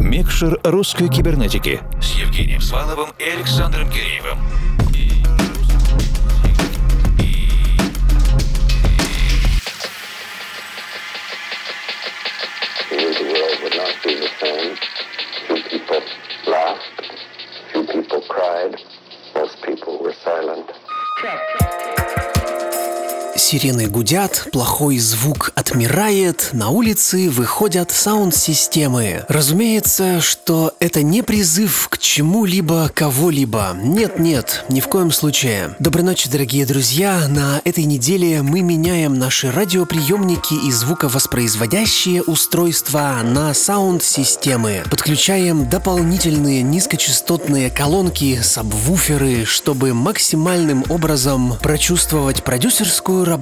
Микшер русской кибернетики с Евгением Сваловым и Александром Киреевым. Few Сирены гудят, плохой звук отмирает, на улице выходят саунд-системы. Разумеется, что это не призыв к чему-либо, кого-либо. Нет-нет, ни в коем случае. Доброй ночи, дорогие друзья. На этой неделе мы меняем наши радиоприемники и звуковоспроизводящие устройства на саунд-системы. Подключаем дополнительные низкочастотные колонки, сабвуферы, чтобы максимальным образом прочувствовать продюсерскую работу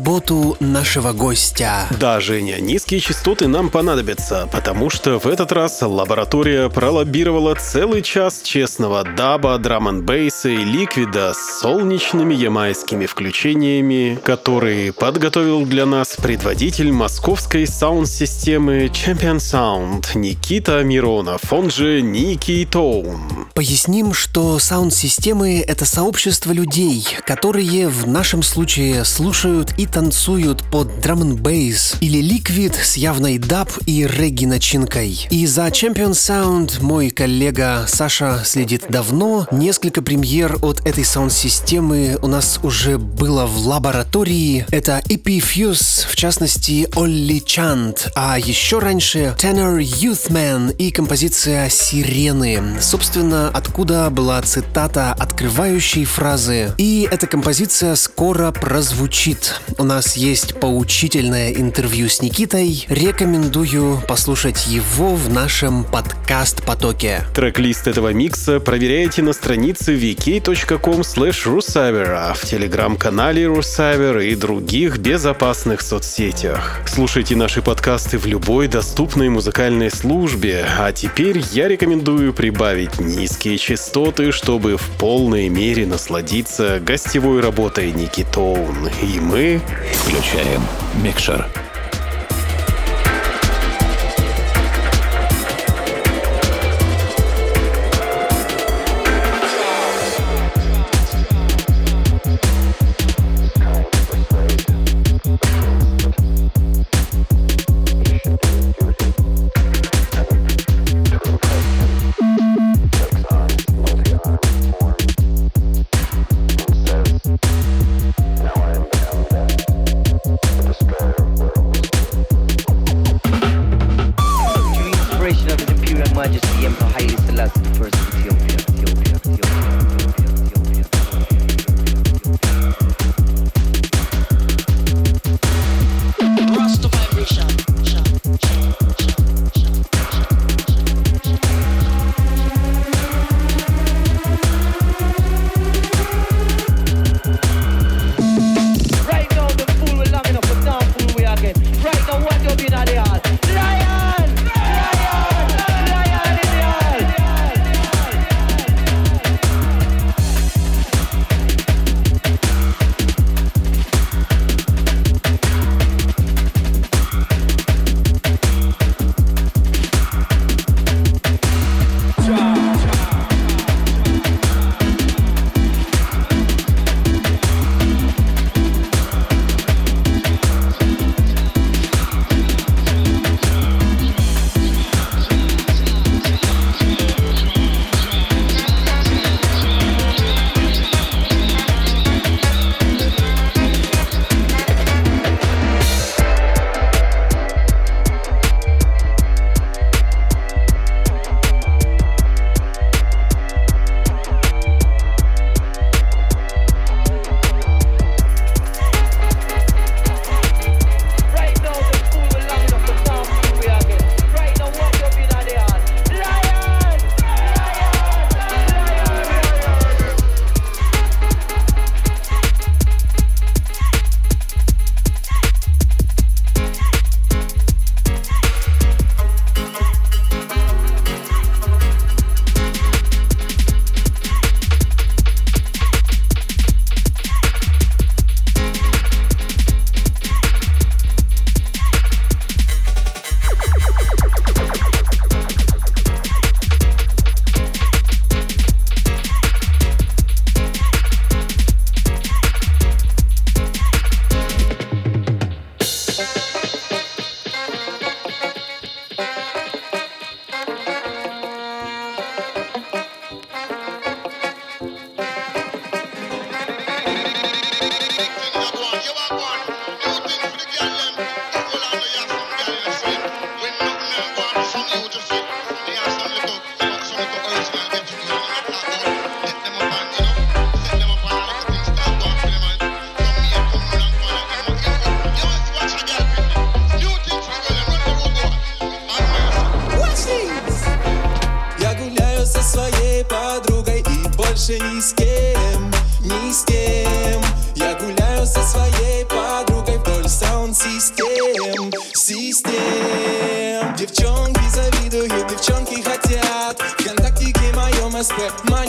нашего гостя. Да, Женя, низкие частоты нам понадобятся, потому что в этот раз лаборатория пролоббировала целый час честного даба, драм н бейса и ликвида с солнечными ямайскими включениями, которые подготовил для нас предводитель московской саунд-системы Champion Sound Никита Миронов, он же Ники Тоун. Поясним, что саунд-системы — это сообщество людей, которые в нашем случае слушают и танцуют под драм бейс или ликвид с явной даб и регги начинкой. И за Champion Sound мой коллега Саша следит давно. Несколько премьер от этой саунд-системы у нас уже было в лаборатории. Это Epifuse, в частности Олли Чант, а еще раньше Tenor Youthman и композиция «Сирены». Собственно, откуда была цитата открывающей фразы. И эта композиция скоро прозвучит. У нас есть поучительное интервью с Никитой. Рекомендую послушать его в нашем подкаст-потоке. Трек-лист этого микса проверяйте на странице vk.com rusaver, а в телеграм-канале Rusaver и других безопасных соцсетях. Слушайте наши подкасты в любой доступной музыкальной службе, а теперь я рекомендую прибавить низкие частоты, чтобы в полной мере насладиться гостевой работой Ники Тоун. И мы Включаем микшер.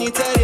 need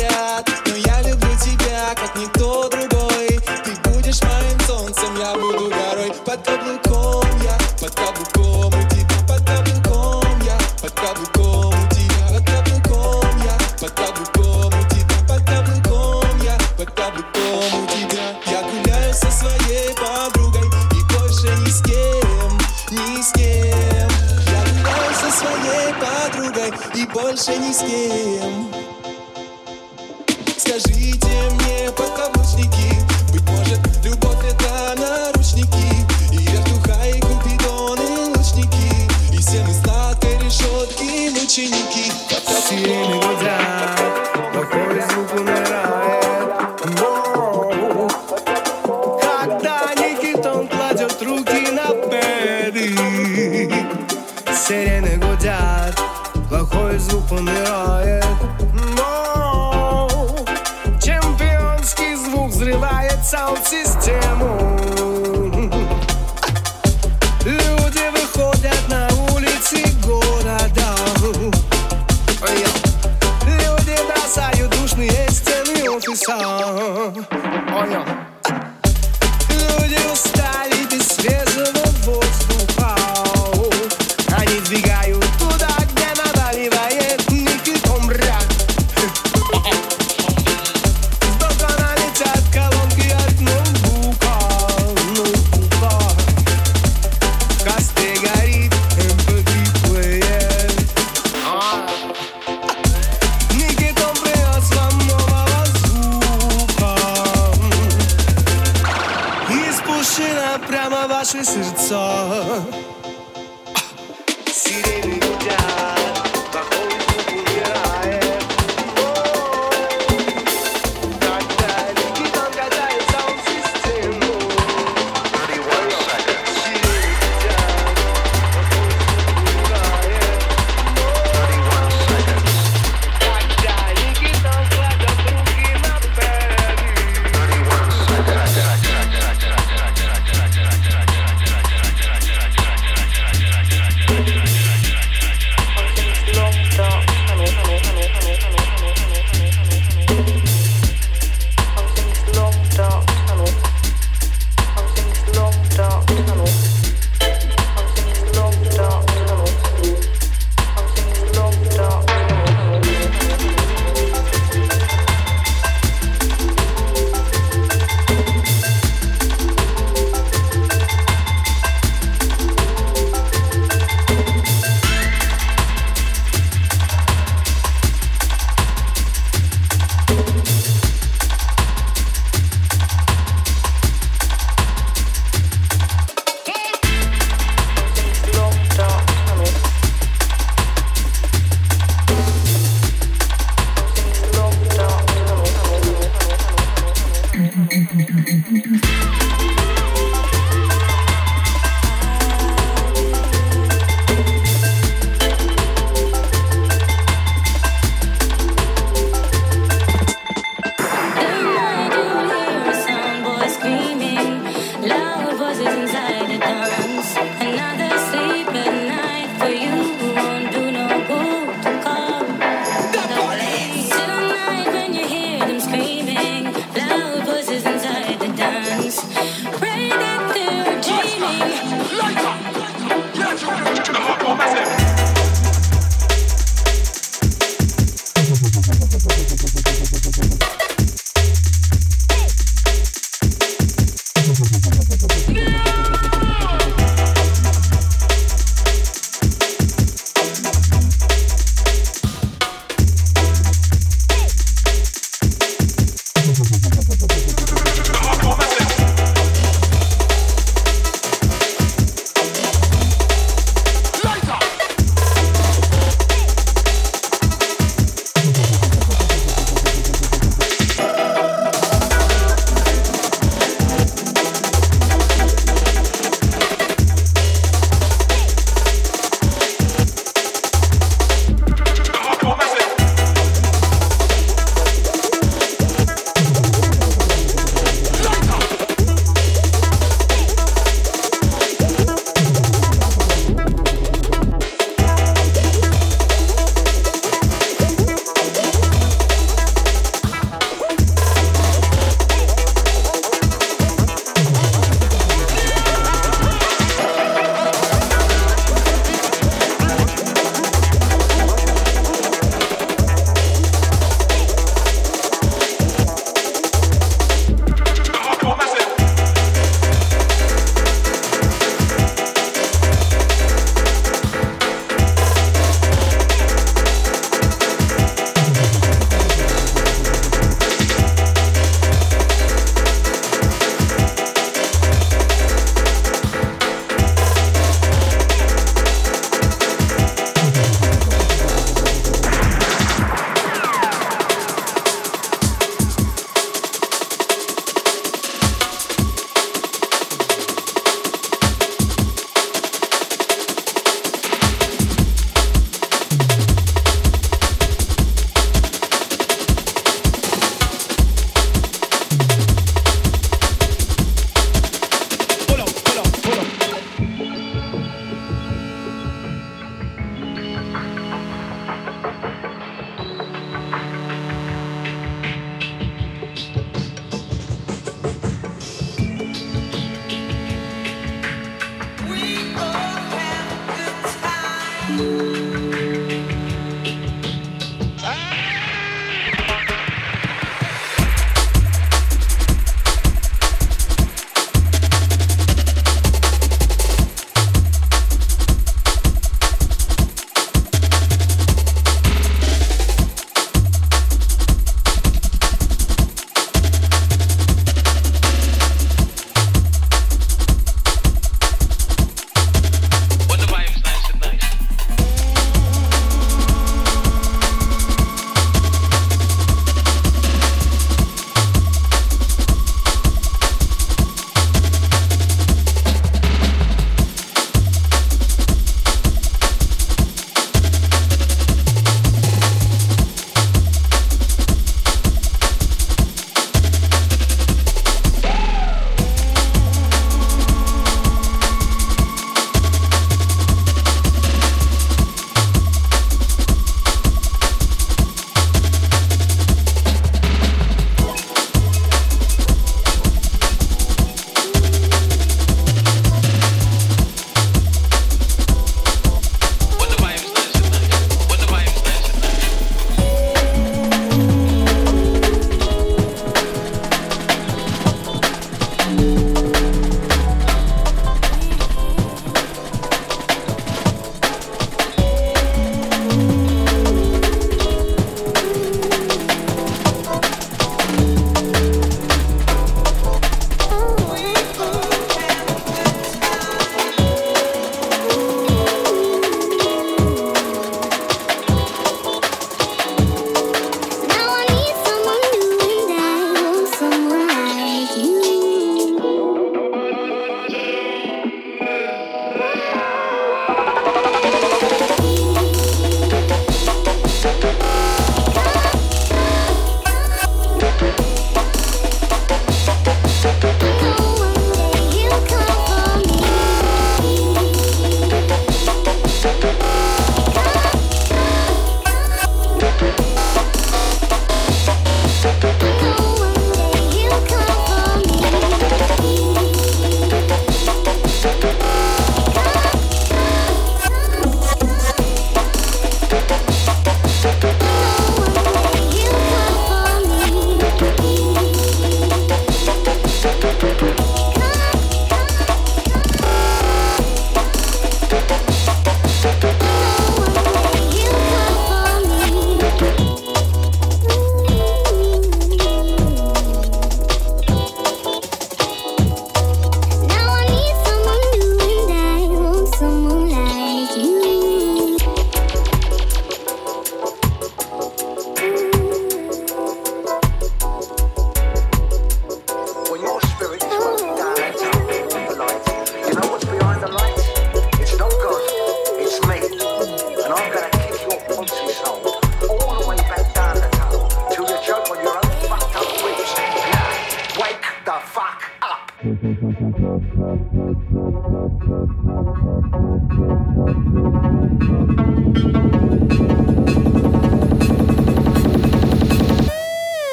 got you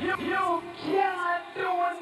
you, you, you do it.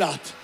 klart.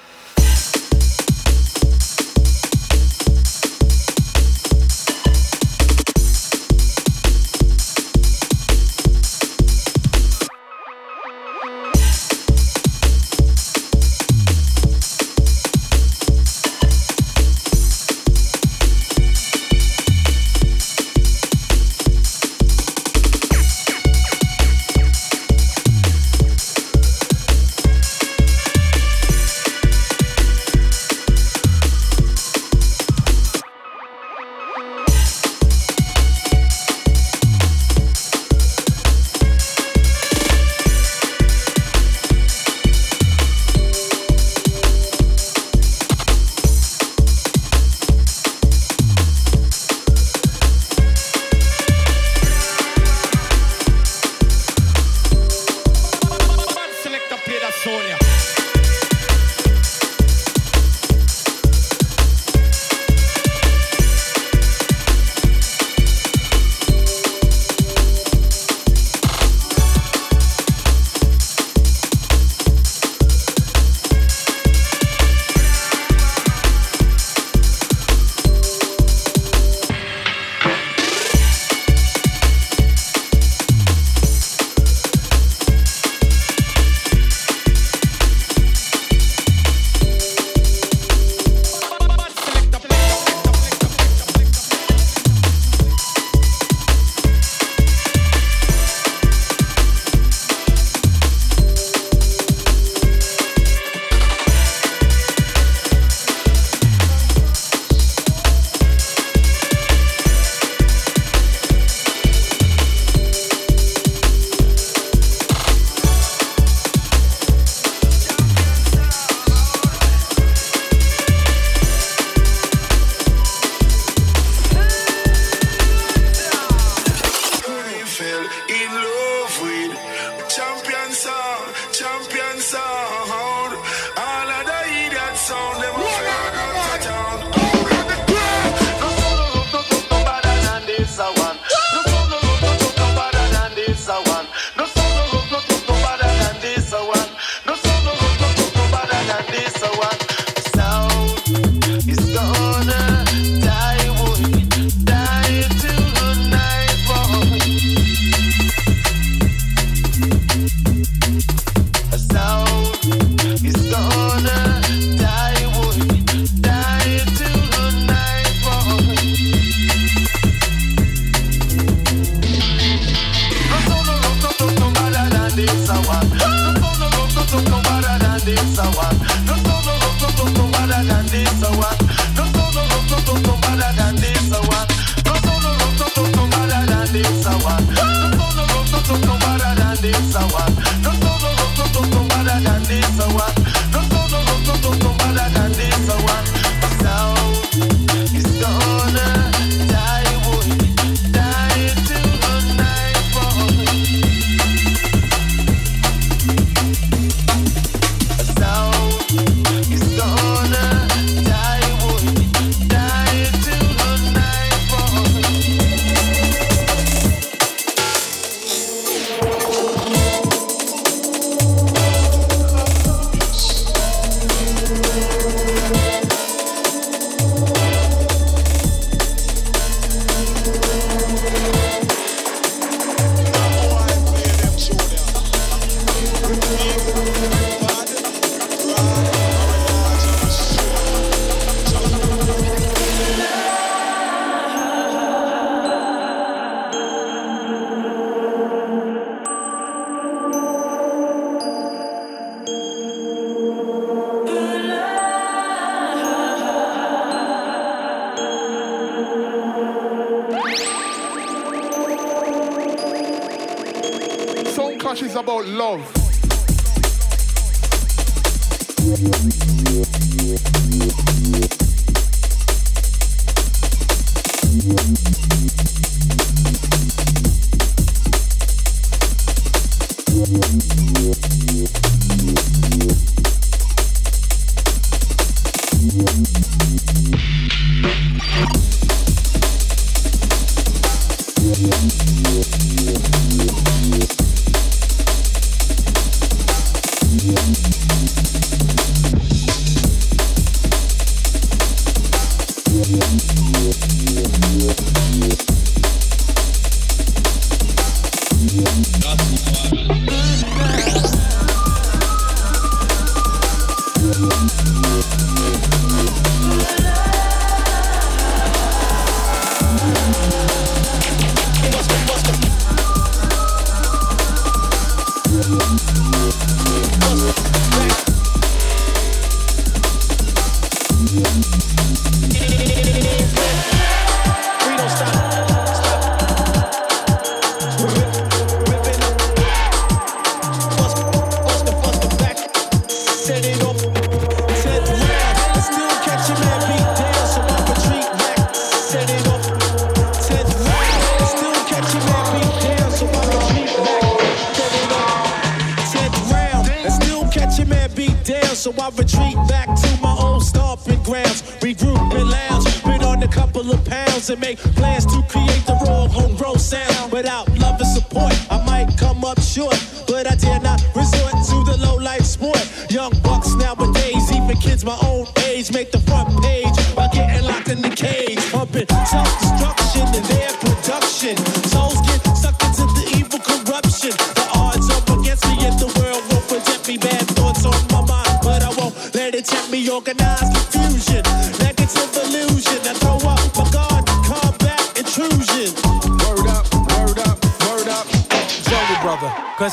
Thank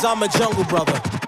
I'm a jungle brother.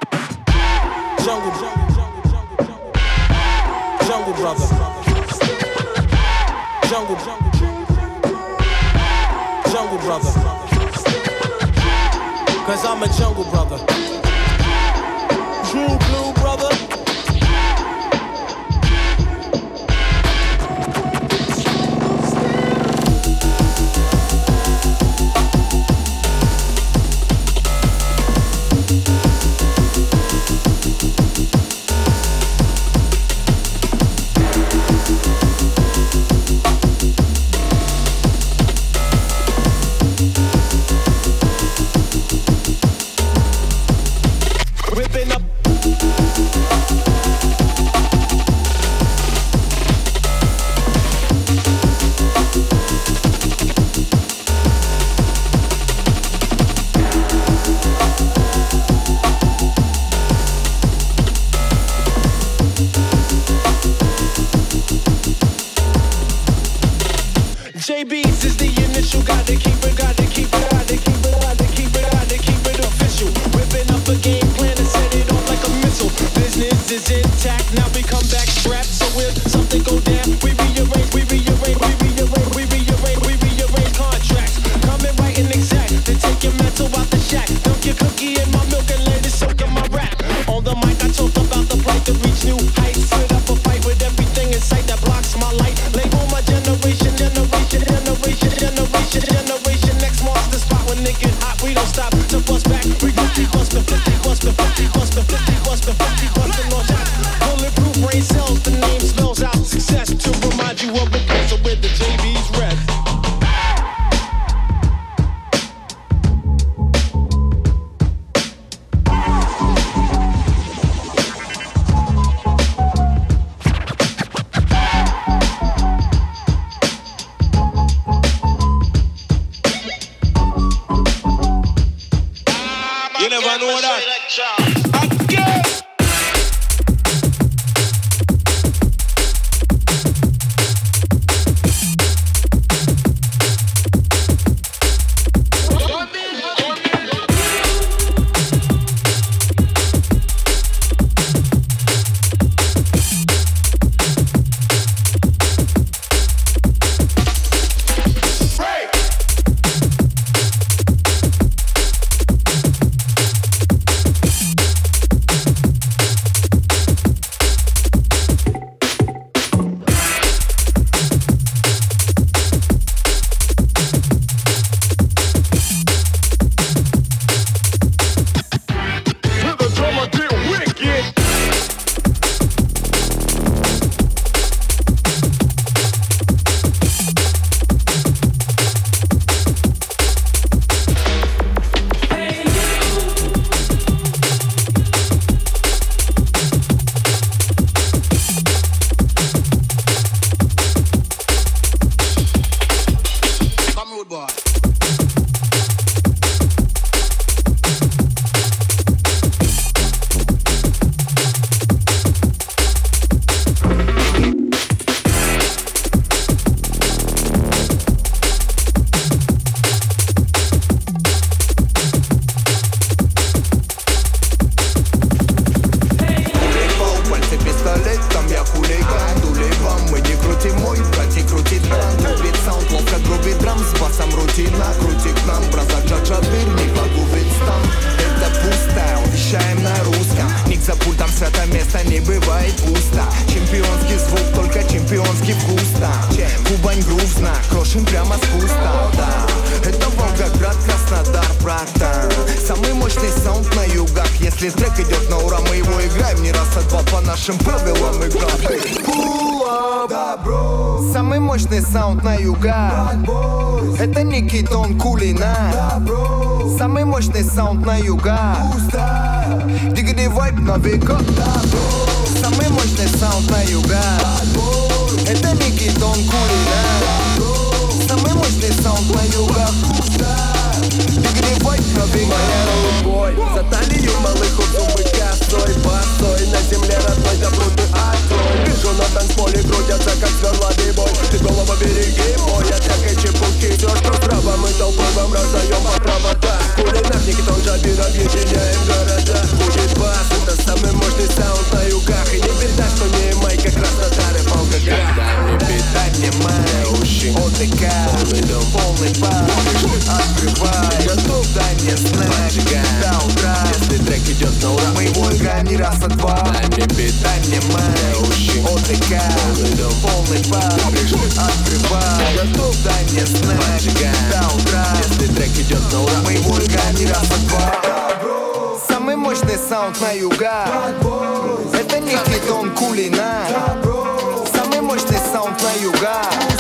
За пультом свято место не бывает пусто Чемпионский звук, только чемпионский вкус там Кубань грув знак, крошим прямо с куста Да, это Волгоград, Краснодар, братан Самый мощный саунд на югах. Если трек идет на ура, мы его играем Не раз, а два по нашим правилам игра Добро Самый мощный саунд на югах. Это Никитон Кулина. Добро Самый мощный саунд на югах. Дигиди вайп на века Самый мощный саунд на югах Это Никитон Кулина Самый мощный саунд на югах Дигиди вайп на века бой За талию малых у зубы косой Босой на земле родной добру ты открой. Вижу на танцполе крутятся как сверла бой. Ты голову береги, бой от всякой чепухи Все, что справа мы толпой вам раздаем по проводам Кулинар Никитон Джабир объединяем города. Будет бас, это самый мощный саунд на югах. И не беда, что не майка Краснодар и Волгоград Дай мне бит, дай мне май ОТК, полный пар Открывай, готов, дай мне снэк. До утра, если трек идет на ура. Мы его играем не раз, а два. Дай мне бит, дай мне май ОТК, полный пар Открывай, готов, дай мне снэк. До утра, если трек идет на ура. Мы его играем не раз, а два. Самый мощный саунд на юга. Это Никитон Кулина. Самый мощный саунд на юга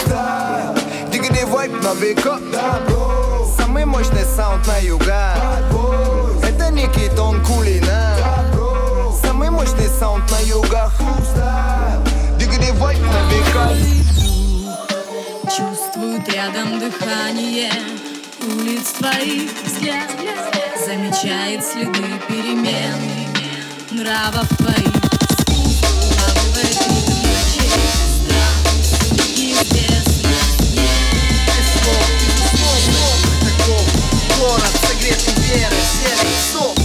Vibe на века. Самый мощный саунд на юга. Это Никитон Кулина. Самый мощный саунд на югах. Дигиди vibe на века. Чувствуют рядом дыхание улиц твоих взгляд. Замечает следы перемен нравов твоих Yeah.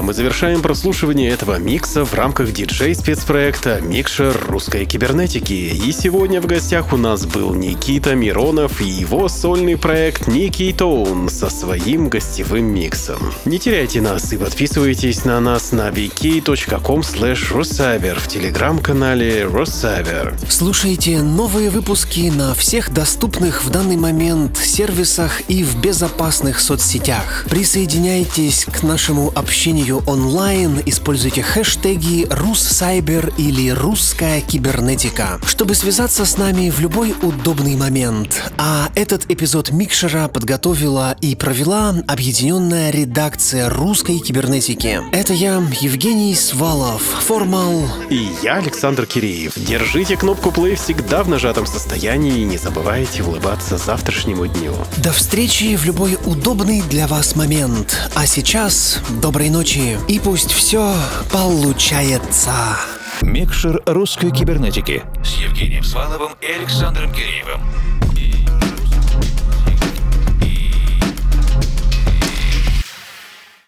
Друзья, мы завершаем прослушивание этого микса в рамках диджей-спецпроекта «Микшер русской кибернетики». И сегодня в гостях у нас был Никита Миронов и его сольный проект «Ники Тоун» со своим гостевым миксом. Не теряйте нас и подписывайтесь на нас на vk.com rusaver в телеграм-канале Rusaver. Слушайте новые выпуски на всех доступных в данный момент сервисах и в безопасных соцсетях. Присоединяйтесь к нашему общению онлайн, используйте хэштеги «Руссайбер» или «Русская кибернетика», чтобы связаться с нами в любой удобный момент. А этот эпизод Микшера подготовила и провела объединенная редакция русской кибернетики. Это я, Евгений Свалов, формал И я, Александр Киреев. Держите кнопку play всегда в нажатом состоянии и не забывайте улыбаться завтрашнему дню. До встречи в любой удобный для вас момент. А сейчас доброй ночи и пусть все получается. Микшер русской кибернетики с Евгением Сваловым и Александром Киреевым.